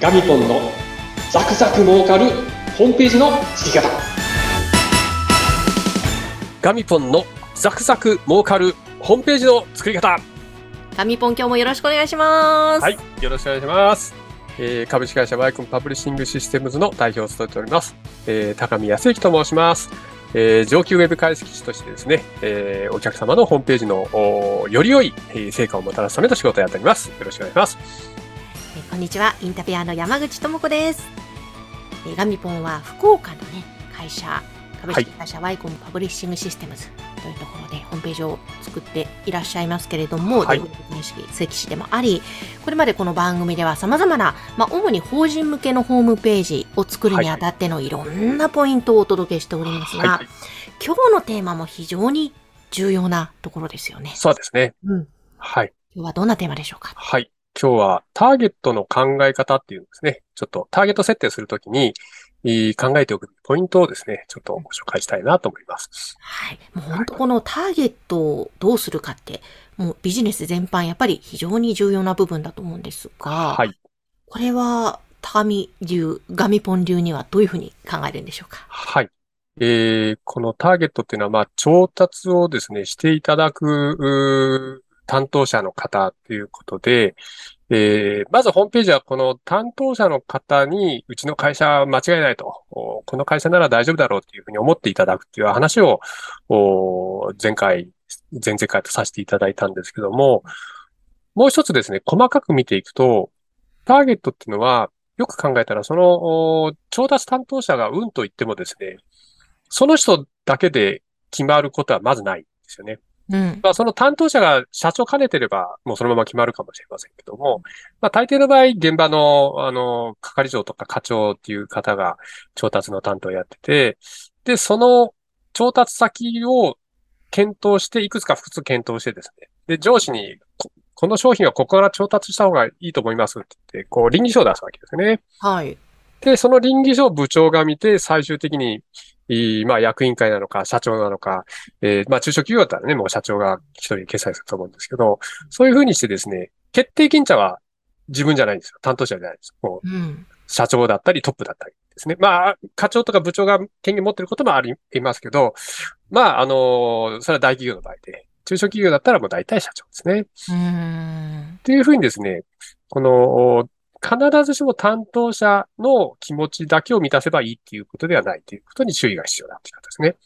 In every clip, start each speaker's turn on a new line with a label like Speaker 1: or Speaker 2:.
Speaker 1: ガミポンのザクザク儲かるホームページの作り方
Speaker 2: ガミポンのザクザク儲かるホームページの作り方
Speaker 3: ガミポン今日もよろしくお願いします。
Speaker 2: はい、よろしくお願いします。えー株式会社ワイコンパブリッシングシステムズの代表を務めております。えー高見康之と申します。えー上級ウェブ解析士としてですね、えーお客様のホームページのおより良いえー成果をもたらすための仕事をやっております。よろしくお願いします。
Speaker 3: えーこんにちは、インタビュアーの山口智子です。えーガミポンは福岡のね、会社、株式会社ワイコンパブリッシングシステムズというところでホームページを作っていらっしゃいますけれども、
Speaker 2: はい
Speaker 3: デベロップ形式、関士でもあり、これまでこの番組では様々な、まあ、主に法人向けのホームページを作るにあたってのいろんなポイントをお届けしておりますが、
Speaker 2: はい、
Speaker 3: 今日のテーマも非常に重要なところですよね。
Speaker 2: そうですね。
Speaker 3: うん。
Speaker 2: はい。
Speaker 3: 今日はどんなテーマでしょうか？
Speaker 2: はい。今日はターゲットの考え方っていうんですね。ちょっとターゲット設定するときに、考えておくポイントをですね、ちょっとご紹介したいなと思います。
Speaker 3: はい。もう本当このターゲットをどうするかって、もうビジネス全般やっぱり非常に重要な部分だと思うんですが、
Speaker 2: はい。
Speaker 3: これは、高見流、ガミポン流にはどういうふうに考えるんでしょうか？
Speaker 2: はい。えー、このターゲットっていうのは、まあ、調達をですね、していただく、担当者の方っていうことで、えー、まずホームページはこの担当者の方に、うちの会社は間違いないと、この会社なら大丈夫だろうっていうふうに思っていただくっていう話を、前回、前々回とさせていただいたんですけども、もう一つですね、細かく見ていくと、ターゲットっていうのは、よく考えたら、その、調達担当者がうんと言ってもですね、その人だけで決まることはまずないんですよね。
Speaker 3: うん。
Speaker 2: まあ、その担当者が社長兼ねてれば、もうそのまま決まるかもしれませんけども、まあ、大抵の場合、現場の、あの、係長とか課長っていう方が調達の担当をやってて、で、その調達先を検討して、いくつか複数検討してですね、で、上司に、ここの商品はここから調達した方がいいと思いますって言って、こう、倫理書を出すわけですね。
Speaker 3: はい。
Speaker 2: で、その倫理書を部長が見て、最終的に、まあ、役員会なのか、社長なのか、えーまあ、中小企業だったらね、もう社長が一人決済すると思うんですけど、そういうふうにしてですね、決定権者は自分じゃないんですよ。担当者じゃないです。もう、
Speaker 3: うん。
Speaker 2: 社長だったりトップだったりですね。まあ、課長とか部長が権限持ってることもありますけど、まあ、あのそれは大企業の場合で、中小企業だったらもう大体社長ですね。
Speaker 3: うーん。
Speaker 2: っていうふうにですね、この、必ずしも担当者の気持ちだけを満たせばいいっていうことではないということに注意が必要だっていうことですね。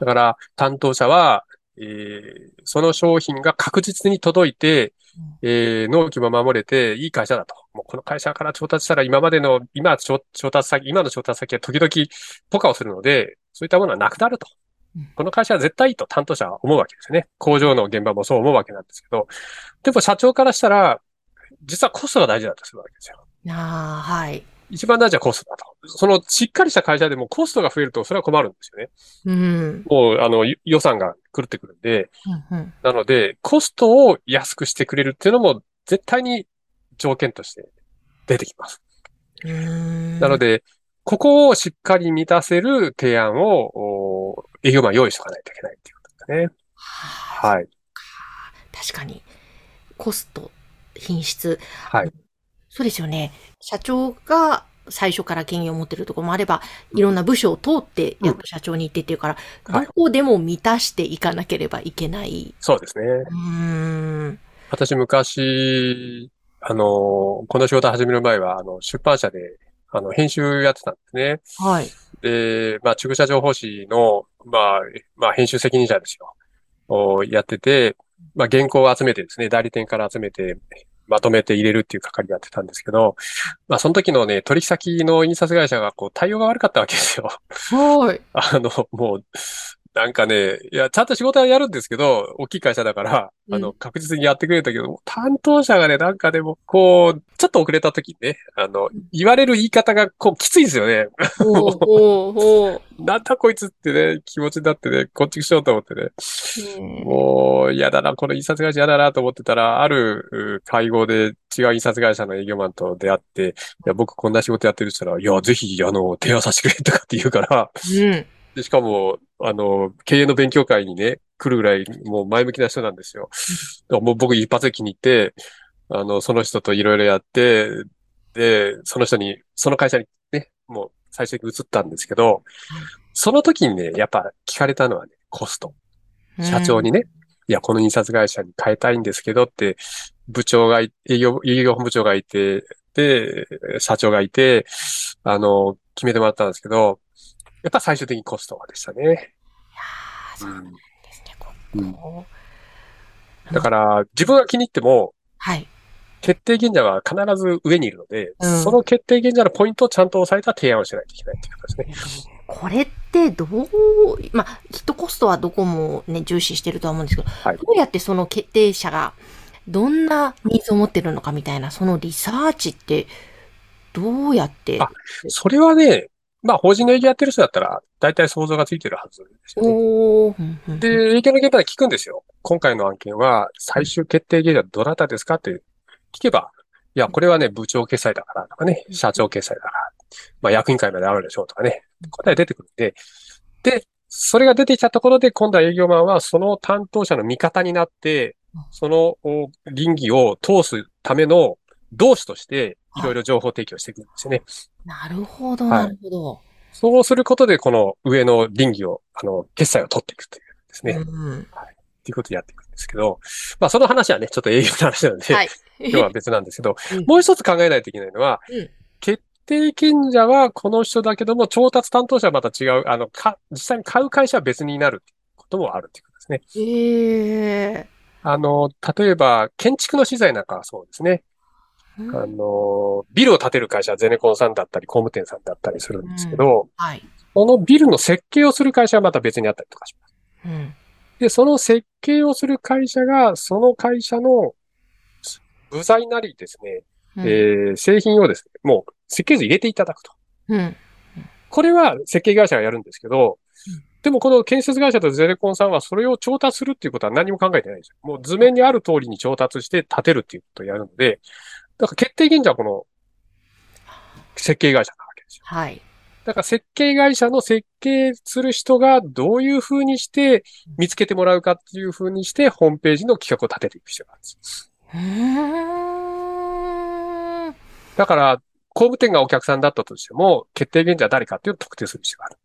Speaker 2: だから、担当者は、えーその商品が確実に届いて、えー納期も守れていい会社だと。もうこの会社から調達したら今までの、今調調達先、今の調達先は時々ポカをするので、そういったものはなくなると
Speaker 3: うん。
Speaker 2: この会社は絶対いいと担当者は思うわけですよね。工場の現場もそう思うわけなんですけど、でも社長からしたら、実はコストが大事だとするわけですよ。
Speaker 3: ああ、はい。
Speaker 2: 一番大事はコストだと。そのしっかりした会社でもコストが増えるとそれは困るんですよね。
Speaker 3: うん。
Speaker 2: もう、あの、予算が狂ってくるんで、
Speaker 3: うんうん。
Speaker 2: なので、コストを安くしてくれるっていうのも絶対に条件として出てきます。
Speaker 3: うーん
Speaker 2: なので、ここをしっかり満たせる提案を、お営業マン用意しとかないといけないっていうことですね。
Speaker 3: は
Speaker 2: はい。
Speaker 3: 確かに。コスト、品質。
Speaker 2: はい。
Speaker 3: そうですよね。社長が最初から権限を持ってるところもあれば、いろんな部署を通って、やっと社長に行ってっていうから、
Speaker 2: はい
Speaker 3: どこでも満たしていかなければいけない。
Speaker 2: そうですね。
Speaker 3: うーん。
Speaker 2: 私昔、あの、この仕事始める前は、あの、出版社で、あの、編集やってたんですね。
Speaker 3: はい。
Speaker 2: で、まあ、中古車情報誌の、まあ、まあ、編集責任者ですよ。をやってて、まあ、原稿を集めてですね、代理店から集めて、まとめて入れるっていう係やってたんですけど、まあ、その時のね、取引先の印刷会社が、こう、対応が悪かったわけですよ。
Speaker 3: はい。
Speaker 2: あの、もう、なんかね、いや、ちゃんと仕事はやるんですけど、大きい会社だから、あの、
Speaker 3: うん
Speaker 2: 確実にやってくれたけど、担当者がね、なんかでも、こう、ちょっと遅れた時にね、あの、言われる言い方が、こう、きついですよね。なんだこいつってね、気持ちになってね、こっちしようと思ってね。もう、嫌だな、この印刷会社嫌だなと思ってたら、あるう会合で違う印刷会社の営業マンと出会って、いや、僕こんな仕事やってるって言ったら、いや、ぜひ、あの、提案させてくれとかって言うから、
Speaker 3: うん。
Speaker 2: でしかも、あの、経営の勉強会にね、来るぐらい、もう前向きな人なんですよ。もう僕一発で気に入って、あの、その人といろいろやって、で、その人に、その会社にね、もう最初に移ったんですけど、その時にね、やっぱ聞かれたのはね、コスト。社長にね、いや、この印刷会社に変えたいんですけどって、部長がい、営業、営業本部長がいて、で、社長がいて、あの、決めてもらったんですけど、やっぱ最終的にコストでしたね。
Speaker 3: いやーそうなんですね。こ
Speaker 2: うん
Speaker 3: こ
Speaker 2: だから、自分が気に入っても、
Speaker 3: はい。
Speaker 2: 決定権者は必ず上にいるので、
Speaker 3: うん
Speaker 2: その決定権者のポイントをちゃんと押さえた提案をしないといけないっていうことですね。
Speaker 3: これってどう、まあ、きっとコストはどこもね、重視してるとは思うんですけど、
Speaker 2: はい
Speaker 3: どうやってその決定者がどんなニーズを持ってるのかみたいな、そのリサーチってどうやって、
Speaker 2: あそれはね、まあ、法人の営業やってる人だったら、大体想像がついてるはずですよね。で、営業の現場で聞くんですよ。今回の案件は、最終決定権者どなたですかって聞けば、いや、これはね、部長決済だからとかね、社長決済だから、まあ、役員会まであるでしょうとかね、答え出てくるんで、で、それが出てきたところで、今度は営業マンはその担当者の味方になって
Speaker 3: うん、
Speaker 2: そのお倫理を通すための同志として、いろいろ情報提供していくんですよね。
Speaker 3: なるほど、
Speaker 2: はい
Speaker 3: なるほど。
Speaker 2: そうすることで、この上の倫理を、あの、決済を取っていくというですね。
Speaker 3: うん
Speaker 2: っていうことをやっていくんですけど、まあその話はね、ちょっと営業の話なので、
Speaker 3: はい。
Speaker 2: 今日は別なんですけど、
Speaker 3: うん
Speaker 2: もう一つ考えないといけないのは、
Speaker 3: うん
Speaker 2: 決定権者はこの人だけども、調達担当者はまた違う、あの、か、実際に買う会社は別になることもあるっていうことですね。
Speaker 3: ええ
Speaker 2: あの、例えば、建築の資材なんかはそうですね。
Speaker 3: うん
Speaker 2: あの、ビルを建てる会社はゼネコンさんだったり、工務店さんだったりするんですけど、
Speaker 3: はい。
Speaker 2: そのビルの設計をする会社はまた別にあったりとかします。
Speaker 3: うん。
Speaker 2: で、その設計をする会社が、その会社の部材なりですね、
Speaker 3: うん
Speaker 2: えー製品をですね、もう設計図入れていただくと。
Speaker 3: うん。
Speaker 2: これは設計会社がやるんですけど
Speaker 3: うん、
Speaker 2: でもこの建設会社とゼネコンさんはそれを調達するっていうことは何も考えてないんですよ。もう図面にある通りに調達して建てるっていうことをやるので、だから決定権者はこの設計会社なわけですよ。
Speaker 3: はい。
Speaker 2: だから設計会社の設計する人がどういうふうにして見つけてもらうかっていうふうにして、ホームページの企画を立てていく必要があるんです。
Speaker 3: うーん。
Speaker 2: だから、工務店がお客さんだったとしても、決定権者は誰かっていうのを特定する必要がある。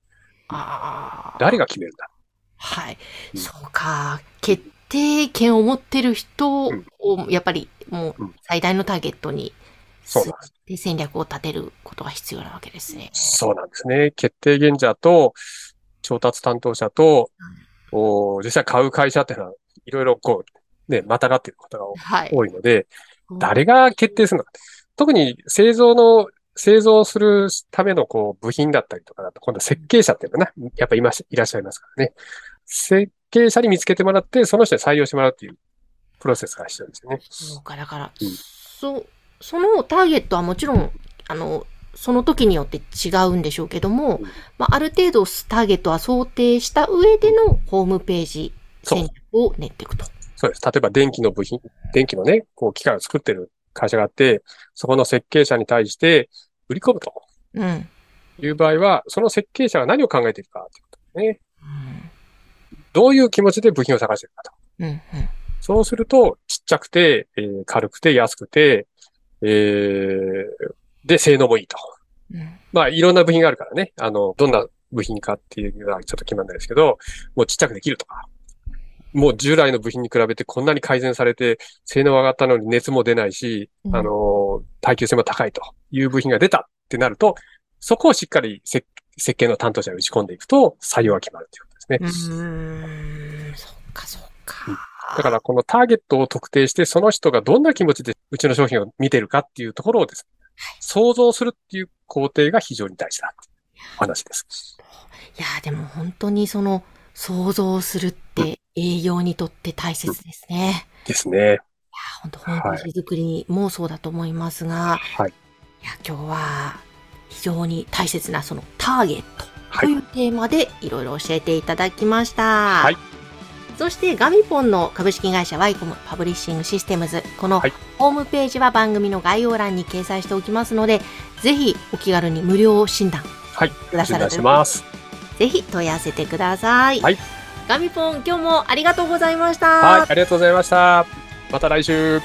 Speaker 3: ああ。
Speaker 2: 誰が決めるんだ
Speaker 3: はい。
Speaker 2: うん
Speaker 3: そうか。決定権を持ってる人を、やっぱりも
Speaker 2: う
Speaker 3: うん最大のターゲットに、
Speaker 2: そうなんです。
Speaker 3: で戦略を立てることが必要なわけですね。
Speaker 2: そうなんですね。決定権者と調達担当者と、お実際買う会社っていうのは、いろいろこう、ね、またがっていることが
Speaker 3: はい。
Speaker 2: 多いので、誰が決定するのか。特に製造の、製造するためのこう部品だったりとかだと、今度設計者っていうのがね、やっぱいまし、いらっしゃいますからね。設計者に見つけてもらって、その人に採用してもらうっていうプロセスが必要ですよね。
Speaker 3: そうか、だから、
Speaker 2: うん
Speaker 3: そう、そのターゲットはもちろん、あの、その時によって違うんでしょうけども、
Speaker 2: うん
Speaker 3: まあ、ある程度ターゲットは想定した上でのホームページ戦略を練っていくと。
Speaker 2: そうです。例えば電気の部品、電気のね、こう機械を作ってる会社があって、そこの設計者に対して売り込むと
Speaker 3: うん。
Speaker 2: いう場合は、その設計者が何を考えているかということですね。
Speaker 3: うん。
Speaker 2: どういう気持ちで部品を探しているかと。
Speaker 3: うん。うん。
Speaker 2: そうすると、ちっちゃくて、えー軽くて安くて、えーで、性能もいいと。
Speaker 3: うん。
Speaker 2: まあ、いろんな部品があるからね。あの、どんな部品かっていうのはちょっと決まんないですけど、もうちっちゃくできるとか。もう従来の部品に比べてこんなに改善されて、性能上がったのに熱も出ないし、
Speaker 3: うん
Speaker 2: あの、耐久性も高いという部品が出たってなると、そこをしっかり設設計の担当者に打ち込んでいくと、採用が決まるというね。
Speaker 3: うーん。そっか、そっか。
Speaker 2: だからこのターゲットを特定して、その人がどんな気持ちでうちの商品を見てるかっていうところをですね、想像するっていう工程が非常に大事だお話です。
Speaker 3: いやーでも本当にその想像するって営業にとって大切ですね。
Speaker 2: ですね。
Speaker 3: いやー本当ホームページ作りもそうだと思いますが、
Speaker 2: はい。
Speaker 3: いや今日は非常に大切なそのターゲット
Speaker 2: はい。
Speaker 3: というテーマでいろいろ教えていただきました。
Speaker 2: はい
Speaker 3: そしてガミポンの株式会社ワイコムパブリッシングシステムズこの
Speaker 2: はい
Speaker 3: ホームページは番組の概要欄に掲載しておきますのでぜひお気軽に無料診断
Speaker 2: はい。
Speaker 3: くださるということで
Speaker 2: します。
Speaker 3: ぜひ問い合わせてください。
Speaker 2: はい
Speaker 3: ガミポン今日もありがとうございました。
Speaker 2: はい。ありがとうございました。また来週。